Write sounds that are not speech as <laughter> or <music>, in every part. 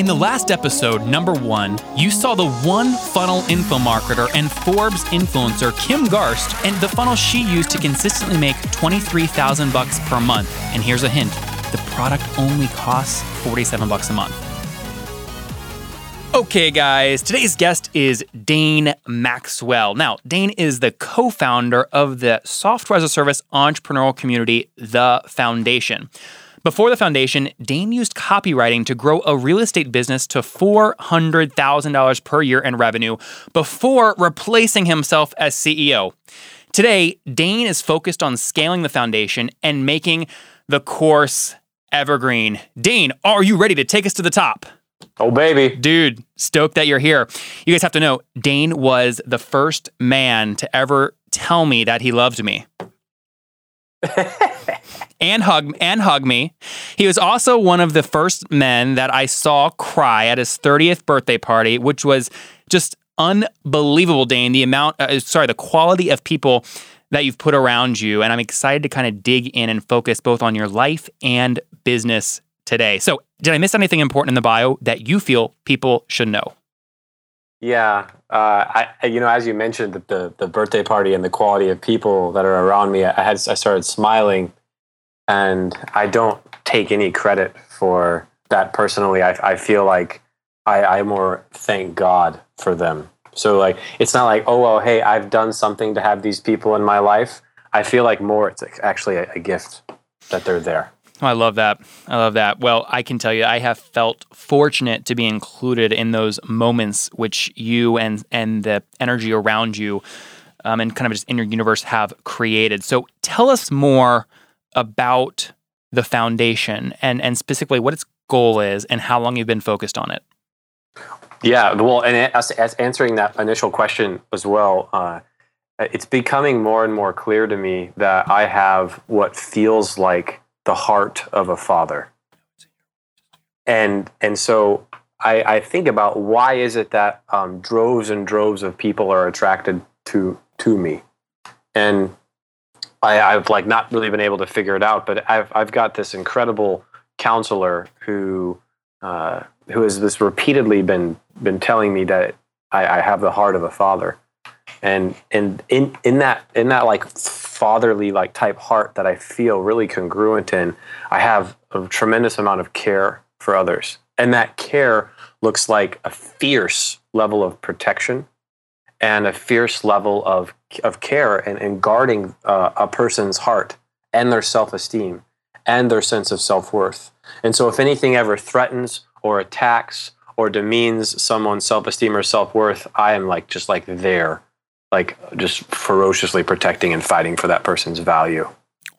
In the last episode, number one, you saw the one funnel info marketer and Forbes influencer Kim Garst and the funnel she used to consistently make 23,000 bucks per month. And here's a hint: the product only costs 47 bucks a month. Okay, guys, today's guest is Dane Maxwell. Now, Dane is the co founder of the software as a service entrepreneurial community, The Foundation. Before the foundation, Dane used copywriting to grow a real estate business to $400,000 per year in revenue before replacing himself as CEO. Today, Dane is focused on scaling the foundation and making the course evergreen. Dane, are you ready to take us to the top? Oh, baby. Dude, stoked that you're here. You guys have to know, Dane was the first man to ever tell me that he loved me. <laughs> and hug and hug me. He was also one of the first men that I saw cry at his 30th birthday party, which was just unbelievable, Dane. The amount, uh, sorry, the quality of people that you've put around you, and I'm excited to kind of dig in and focus both on your life and business today. So, did I miss anything important in the bio that you feel people should know? Yeah, uh, I you know as you mentioned the, the, the birthday party and the quality of people that are around me, I had I started smiling, and I don't take any credit for that personally. I I feel like I I more thank God for them. So like it's not like oh well hey I've done something to have these people in my life. I feel like more it's actually a, a gift that they're there. Oh, I love that. I love that. Well, I can tell you, I have felt fortunate to be included in those moments which you and and the energy around you, um, and kind of just in your universe have created. So, tell us more about the foundation and and specifically what its goal is and how long you've been focused on it. Yeah, well, and as, as answering that initial question as well. Uh, it's becoming more and more clear to me that I have what feels like the heart of a father. And and so I, I think about why is it that um, droves and droves of people are attracted to to me, and I, I've like not really been able to figure it out. But I've I've got this incredible counselor who uh, who has this repeatedly been been telling me that I, I have the heart of a father, and and in in that in that like fatherly like type heart that I feel really congruent in, I have a tremendous amount of care for others. And that care looks like a fierce level of protection and a fierce level of, of care and, and guarding uh, a person's heart and their self esteem and their sense of self worth. And so, if anything ever threatens or attacks or demeans someone's self esteem or self worth, I am like just like there like just ferociously protecting and fighting for that person's value.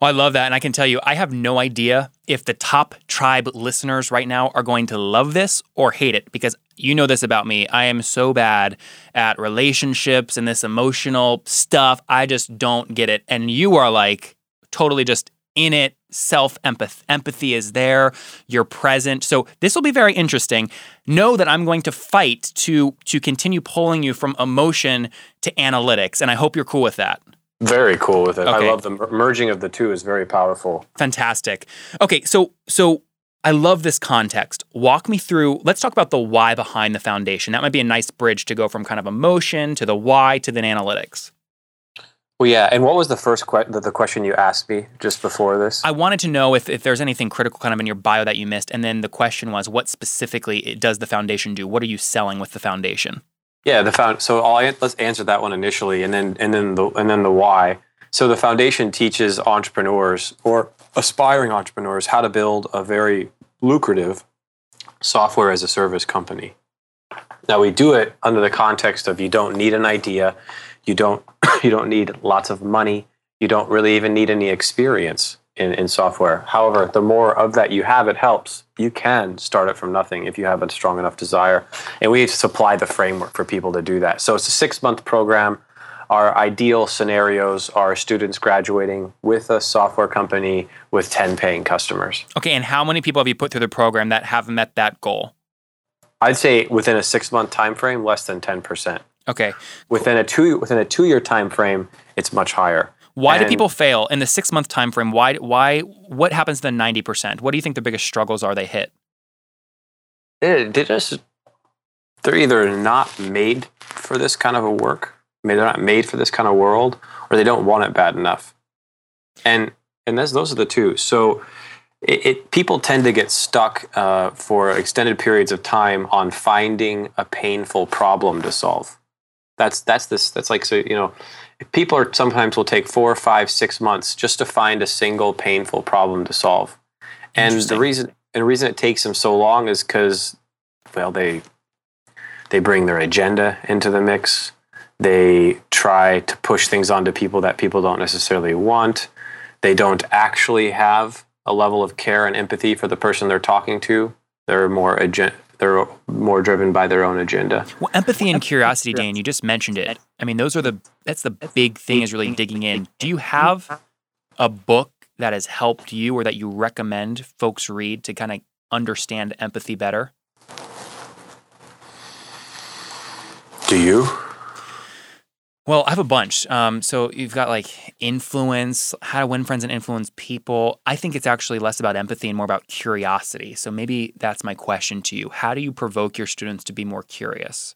Well, I love that. And I can tell you, I have no idea if the top tribe listeners right now are going to love this or hate it because you know this about me. I am so bad at relationships and this emotional stuff. I just don't get it. And you are like totally just in it. Self empathy is there. You're present. So this will be very interesting. Know that I'm going to fight to to continue pulling you from emotion to analytics, and I hope you're cool with that. Very cool with it. Okay. I love the merging of the two is very powerful. Fantastic. Okay, so so I love this context. Walk me through. Let's talk about the why behind the foundation. That might be a nice bridge to go from kind of emotion to the why to then analytics. Well, yeah. And what was the first que- the, the, question you asked me just before this? I wanted to know if, if there's anything critical kind of in your bio that you missed. And then the question was, what specifically eh, does the foundation do? What are you selling with the foundation? Yeah, the found. So I'll, let's answer that one initially, and then and then the and then the why. So the foundation teaches entrepreneurs or aspiring entrepreneurs how to build a very lucrative software as a service company. Now we do it under the context of you don't need an idea, you don't <coughs> you don't need lots of money. You don't really even need any experience. In, in software. However, the more of that you have, it helps. You can start it from nothing if you have a strong enough desire. And we supply the framework for people to do that. So it's a six month program. Our ideal scenarios are students graduating with a software company with 10 paying customers. Okay, and how many people have you put through the program that have met that goal? I'd say within a six month time frame, less than 10%. Okay. Within a two within a two year time frame, it's much higher. Why do people fail in the six month time frame? Why why what happens to the ninety percent? What do you think the biggest struggles are they hit? they, they just they're either not made for this kind of a work maybe they're not made for this kind of world or they don't want it bad enough and and that's, those are the two so it, it people tend to get stuck uh, for extended periods of time on finding a painful problem to solve that's that's this that's like so you know people are sometimes will take four five six months just to find a single painful problem to solve. And the reason and the reason it takes them so long is because well they they bring their agenda into the mix. They try to push things onto people that people don't necessarily want. They don't actually have a level of care and empathy for the person they're talking to. They're more agen- they're more driven by their own agenda Well, empathy and curiosity, Dan, you just mentioned it. I mean, those are the that's the big thing is really digging in. Do you have a book that has helped you or that you recommend folks read to kind of understand empathy better? do you Well, I have a bunch. Um, so you've got like influence, how to win friends and influence people. I think it's actually less about empathy and more about curiosity. So maybe that's my question to you. How do you provoke your students to be more curious?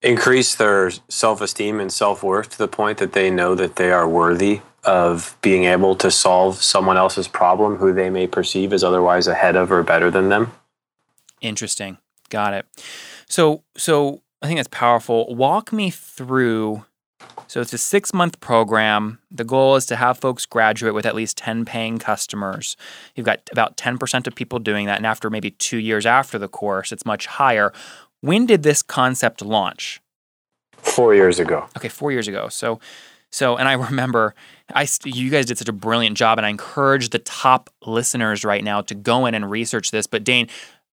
increase their self-esteem and self-worth to the point that they know that they are worthy of being able to solve someone else's problem who they may perceive as otherwise ahead of or better than them Interesting. Got it. So so I think that's powerful. Walk me through so it's a 6-month program. The goal is to have folks graduate with at least 10 paying customers. You've got about 10% of people doing that and after maybe 2 years after the course, it's much higher. When did this concept launch? four years ago Okay, 4 years ago. So so and I <laughs> remember I st- you guys did such a brilliant job and I encourage the top listeners right now to go in and research this, but Dane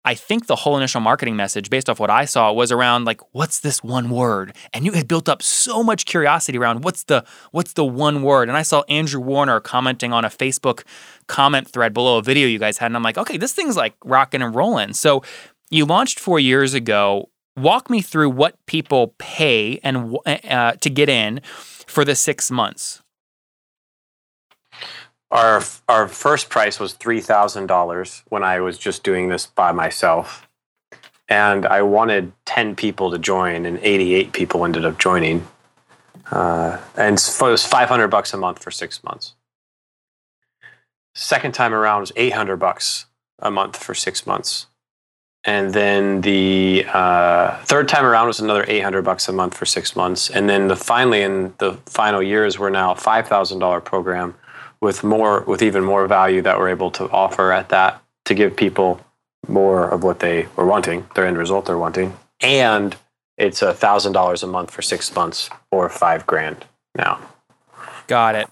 I think the whole initial marketing message, based off what I saw, was around like, "What's this one word?" And you had built up so much curiosity around what's the what's the one word. And I saw Andrew Warner commenting on a Facebook comment thread below a video you guys had, and I'm like, "Okay, this thing's like rocking and rolling." So you launched four years ago. Walk me through what people pay and uh, to get in for the six months. Our our first price was $3000 when i was just doing this by myself. And i wanted 10 people to join and 88 people ended up joining. Uh, and it was 500 bucks a month for six months. Second time around was 800 bucks a month for six months. And then the uh, third time around was another 800 bucks a month for six months. And then the finally in the final years we're now a $5000 program with more with even more value that we're able to offer at that to give people more of what they were wanting their end result they're wanting and it's a thousand dollars a month for six months or five grand now Got it.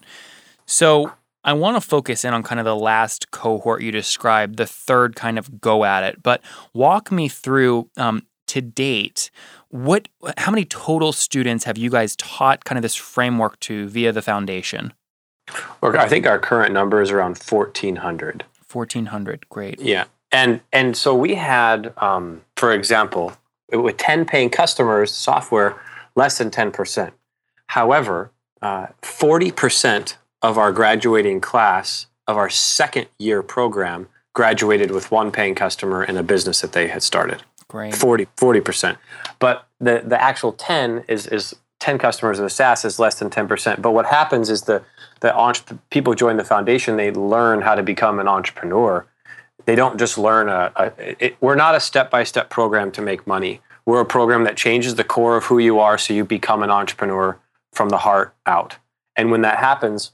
So I want to focus in on kind of the last cohort you described, the third kind of go at it. But walk me through um, to date. What? How many total students have you guys taught kind of this framework to via the foundation? Or i think our current number is around 1400 Fourteen hundred. Great. Yeah, and and so we had, um, for example, with ten paying customers, software less than ten percent. However, uh, forty percent of our graduating class of our second year program graduated with one paying customer in a business that they had started. Great. 40 percent. But the the actual ten is is ten customers in the SaaS is less than ten percent. But what happens is the the entre- people join the foundation, they learn how to become an entrepreneur. They don't just learn a. a it, we're not a step by step program to make money. We're a program that changes the core of who you are, so you become an entrepreneur from the heart out. And when that happens,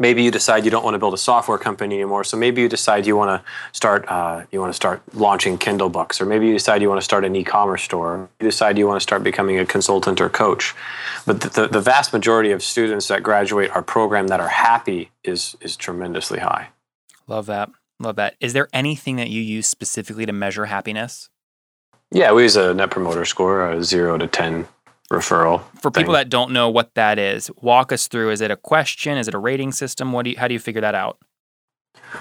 maybe you decide you don't want to build a software company anymore so maybe you decide you want to start uh, you want to start launching kindle books or maybe you decide you want to start an e-commerce store you decide you want to start becoming a consultant or coach but the, the, the vast majority of students that graduate our program that are happy is is tremendously high Love that. Love that. Is there anything that you use specifically to measure happiness? yeah we use a net promoter score a 0 to 10 referral For people that don't know what that is, walk us through. Is it a question? Is it a rating system? What do you, how do you figure that out?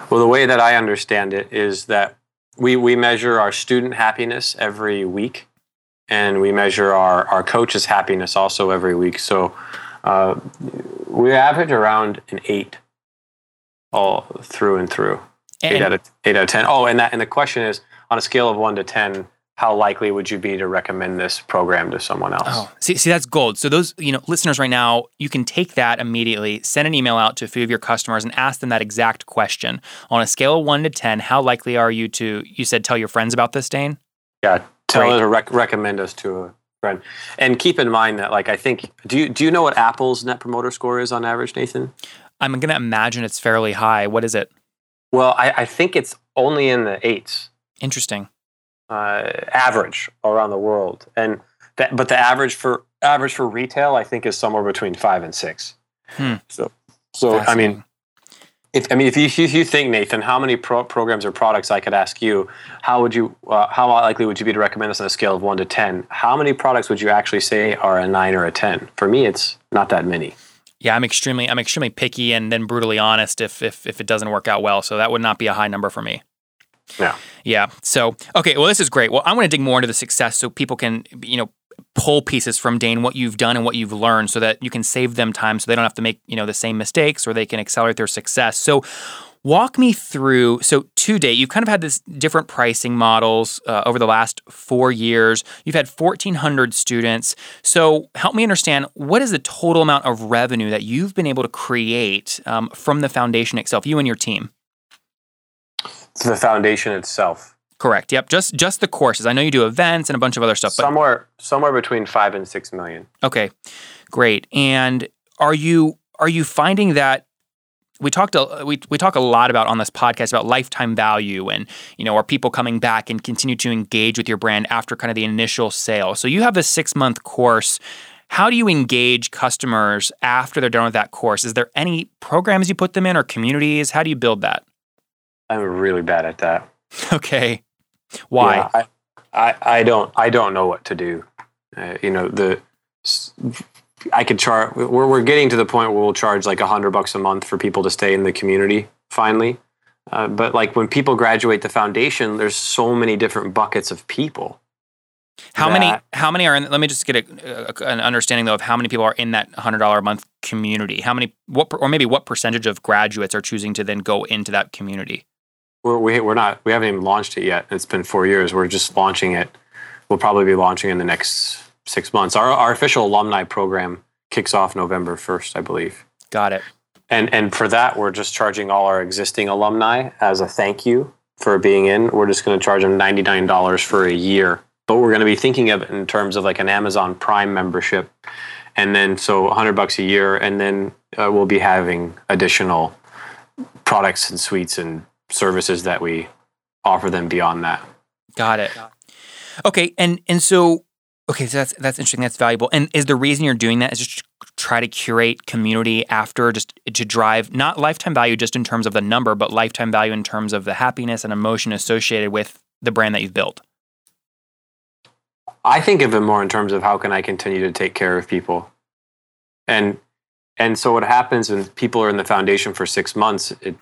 Well, the way that I understand it is that we, we measure our student happiness every week, and we measure our, our coach's happiness also every week. So uh, we average around an eight all through and through. eight out of eight out of ten. Oh, and that and the question is on a scale of one to ten, how likely would you be to recommend this program to someone else? Oh, see, see, that's gold. So those, you know, listeners right now, you can take that immediately, send an email out to a few of your customers, and ask them that exact question on a scale of one to ten. How likely are you to? You said tell your friends about this, Dane. Yeah, tell Great. to rec- recommend us to a friend. And keep in mind that, like, I think, do you do you know what Apple's Net Promoter Score is on average, Nathan? I'm going to imagine it's fairly high. What is it? Well, I, I think it's only in the eights, Interesting. Uh, average around the world, and that, but the average for average for retail, I think, is somewhere between five and six. Hmm. So, so I mean, if I mean, if you if you think Nathan, how many pro- programs or products I could ask you, how would you, uh, how likely would you be to recommend this on a scale of one to ten? How many products would you actually say are a nine or a ten? For me, it's not that many. Yeah, I'm extremely, I'm extremely picky and then brutally honest if if if it doesn't work out well. So that would not be a high number for me. Yeah. Yeah. So okay, well, this is great. Well, I want to dig more into the success so people can, you know, pull pieces from Dane what you've done and what you've learned, so that you can save them time, so they don't have to make you know the same mistakes, or they can accelerate their success. So. Walk me through. So, to date, you've kind of had this different pricing models uh, over the last four years. You've had 1,400 students. So, help me understand what is the total amount of revenue that you've been able to create um, from the foundation itself, you and your team? The foundation itself, Correct. Yep. Just just the courses. I know you do events and a bunch of other stuff, but somewhere somewhere between five and six million. Okay, great. And are you are you finding that we talked a, we we talk a lot about on this podcast about lifetime value and you know are people coming back and continue to engage with your brand after kind of the initial sale. So you have this six month course. How do you engage customers after they're done with that course? Is there any programs you put them in or communities? How do you build that? I'm really bad at that. <laughs> Okay, why? Yeah, I, I, I don't I don't know what to do. Uh, you know the I could charge. We're we're getting to the point where we'll charge like a hundred bucks a month for people to stay in the community. Finally, uh, but like when people graduate the foundation, there's so many different buckets of people. How many? How many are in? Let me just get a, a- an understanding though of how many people are in that hundred dollar a month community. How many? What or maybe what percentage of graduates are choosing to then go into that community? We're we, we're not we haven't even launched it yet. It's been four years. We're just launching it. We'll probably be launching in the next six months. Our our official alumni program kicks off November first, I believe. Got it. And and for that, we're just charging all our existing alumni as a thank you for being in. We're just going to charge them ninety nine dollars for a year. But we're going to be thinking of it in terms of like an Amazon Prime membership, and then so hundred bucks a year, and then uh, we'll be having additional products and suites and services that we offer them beyond that. Got it. Okay, and and so okay, so that's that's interesting. That's valuable. And is the reason you're doing that is just to try to curate community after, just to drive not lifetime value just in terms of the number, but lifetime value in terms of the happiness and emotion associated with the brand that you've built. I think of it more in terms of how can I continue to take care of people, and and so what happens when people are in the foundation for six months, it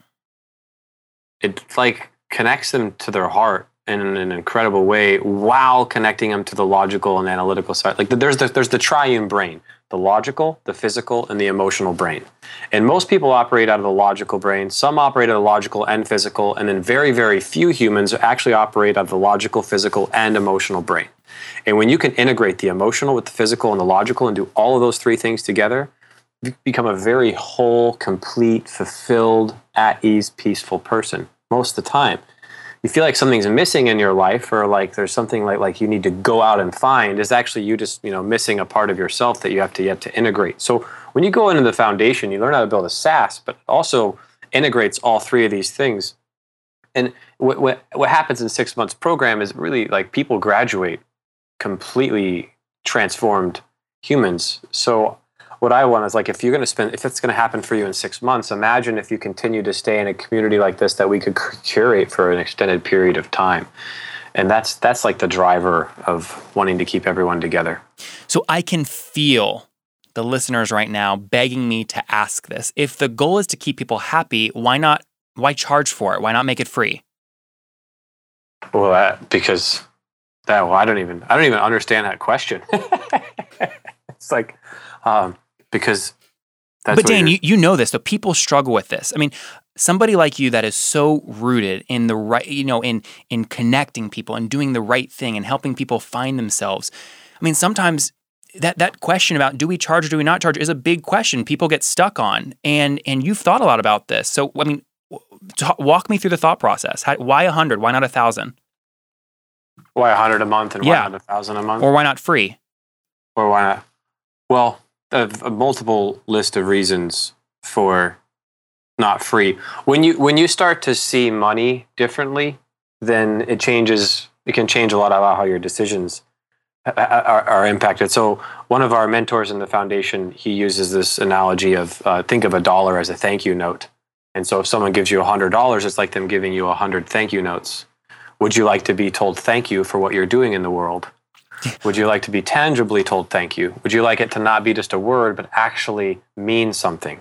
it like connects them to their heart in an incredible way, while connecting them to the logical and analytical side. Like there's the, there's the triune brain, the logical, the physical, and the emotional brain. And most people operate out of the logical brain. Some operate out of the logical and physical, and then very very few humans actually operate out of the logical, physical, and emotional brain. And when you can integrate the emotional with the physical and the logical and do all of those three things together, become a very whole, complete, fulfilled, at ease, peaceful person most of the time. You feel like something's missing in your life or like there's something like like you need to go out and find is actually you just, you know, missing a part of yourself that you have to yet to integrate. So when you go into the foundation, you learn how to build a SaaS, but also integrates all three of these things. And what, what, what happens in six months program is really like people graduate completely transformed humans. So what I want is like if you're going to spend if it's going to happen for you in six months, imagine if you continue to stay in a community like this that we could <laughs> curate for an extended period of time. And that's that's like the driver of wanting to keep everyone together. So I can feel the listeners right now begging me to ask this. If the goal is to keep people happy, why not why charge for it? Why not make it free? Well, that, because that well, I don't even I don't even understand that question. <laughs> it's like um, because that's but Dan, you, you know this, so people struggle with this. I mean, somebody like you that is so rooted in the right, you know, in in connecting people and doing the right thing and helping people find themselves. I mean, sometimes that that question about do we charge or do we not charge is a big question people get stuck on, and and you've thought a lot about this. So, I mean, walk me through the thought process. How, why a hundred? Why not a thousand? Why a hundred a month and yeah. why not a thousand a month? Or why not free? Or why not? Well, a, a multiple list of reasons for not free. When you when you start to see money differently, then it changes. It can change a lot about how your decisions uh, uh, uh, are, are, impacted. So one of our mentors in the foundation, he uses this analogy of uh, think of a dollar as a thank you note. And so if someone gives you hundred dollars, it's like them giving you hundred thank you notes. Would you like to be told thank you for what you're doing in the world? Would you like to be tangibly told thank you? Would you like it to not be just a word, but actually mean something?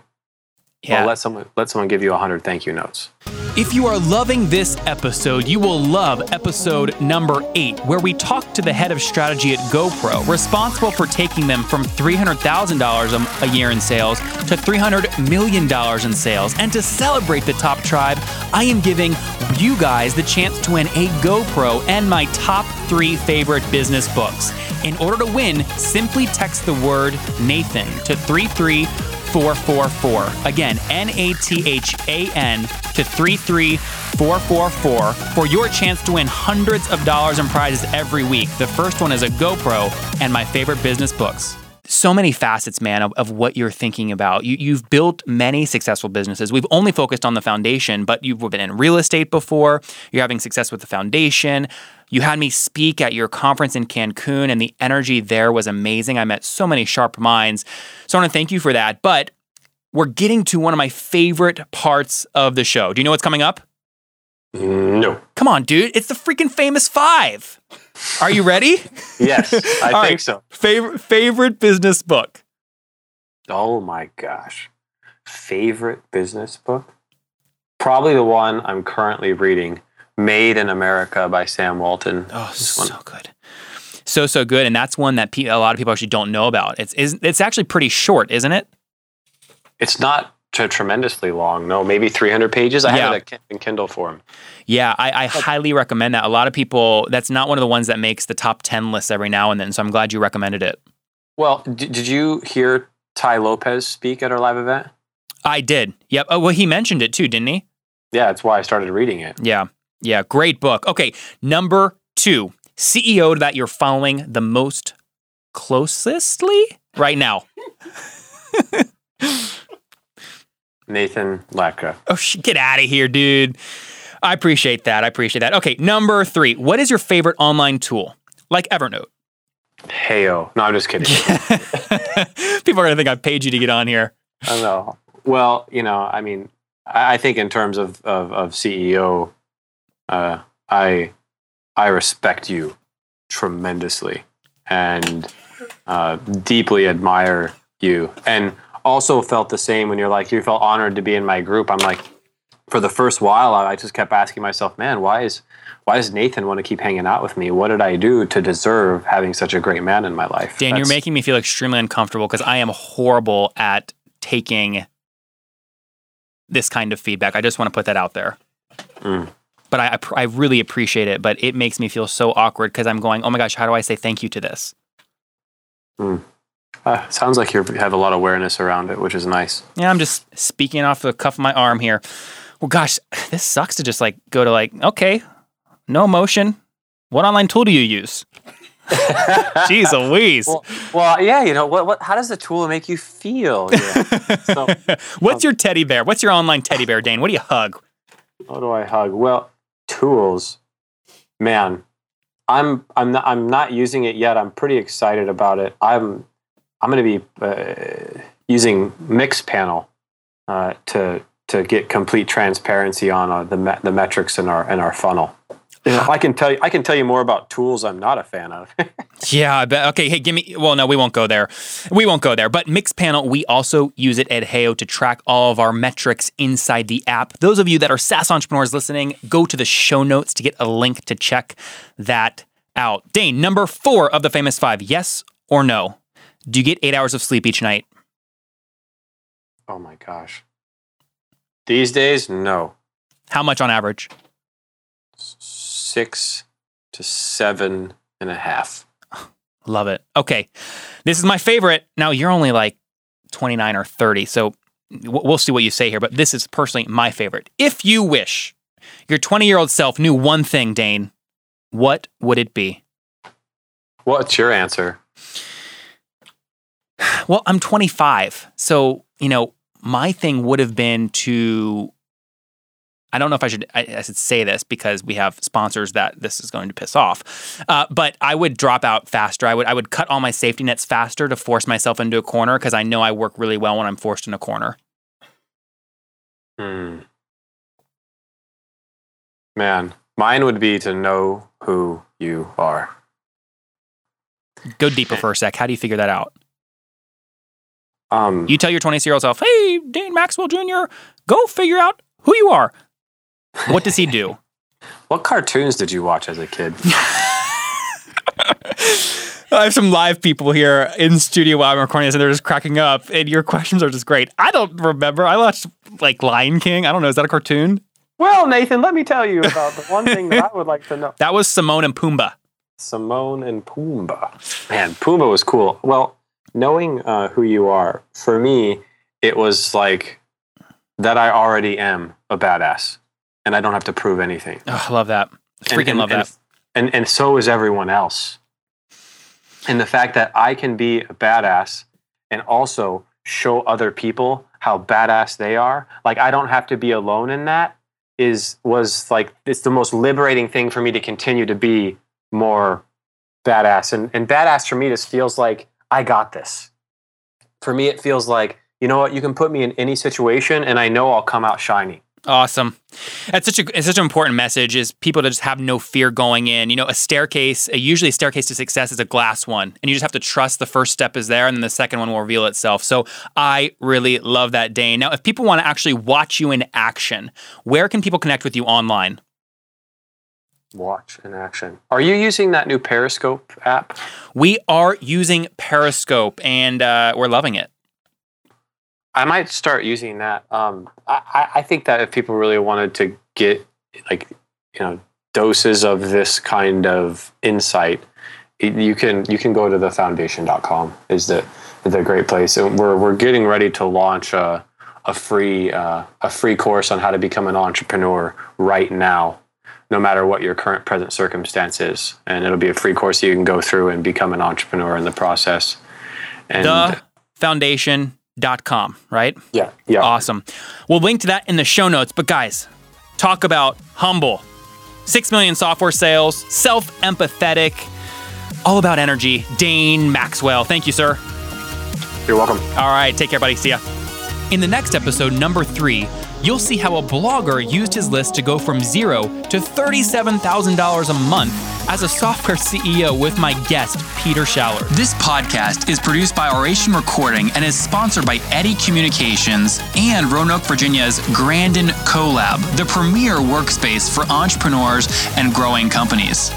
Yeah. Well, let someone let someone give you a hundred thank you notes. If you are loving this episode, you will love episode number eight, where we talk to the head of strategy at GoPro, responsible for taking them from $300,000 a year in sales to $300 million in sales. And to celebrate the top tribe, I am giving you guys the chance to win a GoPro and my top three favorite business books. In order to win, simply text the word Nathan to 33 444. Again, N A T H A N to 33444 for your chance to win hundreds of dollars in prizes every week. The first one is a GoPro and my favorite business books so many facets, man, of, of what you're thinking about. You, you've built many successful businesses. We've only focused on the foundation, but you've been in real estate before. You're having success with the foundation. You had me speak at your conference in Cancun, and the energy there was amazing. I met so many sharp minds. So I want to thank you for that. But we're getting to one of my favorite parts of the show. Do you know what's coming up? Mm, no. Come on, dude. It's the freaking famous five. Are you ready? <laughs> yes, I think right. so. Favorite favorite business book. Oh my gosh. Favorite business book? Probably the one I'm currently reading, Made in America by Sam Walton. Oh, so good. So so good, and that's one that pe- a lot of people actually don't know about. It's it's actually pretty short, isn't it? It's not tremendously long. No, maybe 300 pages. I yeah. have it in Kindle form. Yeah, I, I highly recommend that. A lot of people, that's not one of the ones that makes the top 10 lists every now and then. So I'm glad you recommended it. Well, d- did you hear Tai Lopez speak at our live event? I did. Yep. Oh, well, he mentioned it too, didn't he? Yeah, that's why I started reading it. Yeah. Yeah. Great book. Okay. Number two CEO that you're following the most closestly right now. <laughs> Nathan Latka. Oh, sh- get out of here, dude. I appreciate that. I appreciate that. Okay, number three. What is your favorite online tool? Like Evernote. Heyo. No, I'm just kidding. <laughs> People are going to think I paid you to get on here. I know. Well, you know, I mean, I, I think in terms of, of, of CEO, uh, I, I respect you tremendously and uh, deeply admire you. And also felt the same when you're like, you felt honored to be in my group. I'm like, for the first while, I just kept asking myself, man, why is why does Nathan want to keep hanging out with me? What did I do to deserve having such a great man in my life? Dan, That's, you're making me feel extremely uncomfortable because I am horrible at taking this kind of feedback. I just want to put that out there. Mm. But I, I really appreciate it. But it makes me feel so awkward because I'm going, oh my gosh, how do I say thank you to this? Mm. Uh, sounds like you have a lot of awareness around it, which is nice. Yeah, I'm just speaking off the cuff of my arm here. Well, gosh, <sighs> this sucks to just like go to like, okay, no emotion. What online tool do you use? <laughs> Jeez Louise. Well, well, yeah, you know what? What? How does the tool make you feel? <laughs> Yeah. so, What's your teddy bear? What's your online teddy bear, Dane? What do you hug? How do I hug? Well, tools, man. I'm I'm not I'm not using it yet. I'm pretty excited about it. I'm I'm going to be uh, using Mixpanel uh, to to get complete transparency on uh, the me- the metrics in our in our funnel. I can tell you I can tell you more about tools I'm not a fan of. <laughs> Yeah, I bet. Okay, hey, give me. Well, no, we won't go there. We won't go there. But Mixpanel, we also use it at Heyo to track all of our metrics inside the app. Those of you that are SaaS entrepreneurs listening, go to the show notes to get a link to check that out. Dane, number four of the famous five. Yes or no? Do you get eight hours of sleep each night? oh my gosh. These days, no. How much on average? Six to seven and a half. Love it. Okay. This is my favorite. Now, you're only like 29 or 30, so we'll see what you say here, but this is personally my favorite. If you wish your 20 year old self knew one thing, Dane, what would it be? What's your answer? Well, I'm 25. So, you know, my thing would have been to. I don't know if I should I, I should say this because we have sponsors that this is going to piss off, uh, but I would drop out faster. I would I would cut all my safety nets faster to force myself into a corner because I know I work really well when I'm forced in a corner. Hmm. Man, mine would be to know who you are. Go deeper for a sec. How do you figure that out? Um, You tell your 26 year old self, hey, Dane Maxwell Jr., go figure out who you are. What does he do? <laughs> what cartoons did you watch as a kid? <laughs> I have some live people here in studio while I'm recording this, and they're just cracking up. And your questions are just great. I don't remember. I watched like Lion King. I don't know. Is that a cartoon? well, Nathan, let me tell you about the one thing that I would like to know. <laughs> That was Simone and Pumbaa. Simone and Pumbaa. Man, Pumbaa was cool. Well, knowing uh, who you are, for me, it was like that I already am a badass and I don't have to prove anything. Oh, I love that. Freaking and, and, love that. And, and, and so is everyone else. And the fact that I can be a badass and also show other people how badass they are, like I don't have to be alone in that, is was like it's the most liberating thing for me to continue to be more badass. And and badass for me just feels like I got this. For me, it feels like, you know what, you can put me in any situation and I know I'll come out shiny. Awesome. That's such a it's such an important message is people to just have no fear going in. You know, a staircase, a, usually a staircase to success is a glass one, and you just have to trust the first step is there, and then the second one will reveal itself. So I really love that, Dane. Now, if people want to actually watch you in action, where can people connect with you online? Watch in action. Are you using that new Periscope app? We are using Periscope, and uh, we're loving it. I might start using that. Um, I, I think that if people really wanted to get like you know doses of this kind of insight, you can you can go to thefoundation.com is the the great place. And we're we're getting ready to launch a a free uh, a free course on how to become an entrepreneur right now, no matter what your current present circumstance is, and it'll be a free course you can go through and become an entrepreneur in the process. And Thefoundation.com, right? yeah, yeah. Awesome. We'll link to that in the show notes. But guys, talk about humble. Six million software sales, self empathetic, all about energy. Dane Maxwell. Thank you, sir. You're welcome. All right, take care, buddy. See ya. In the next episode, number three, you'll see how a blogger used his list to go from zero to $37,000 a month as a software CEO with my guest, Peter Schaller. This podcast is produced by Oration Recording and is sponsored by Eddy Communications and Roanoke, Virginia's Grandin CoLab, the premier workspace for entrepreneurs and growing companies.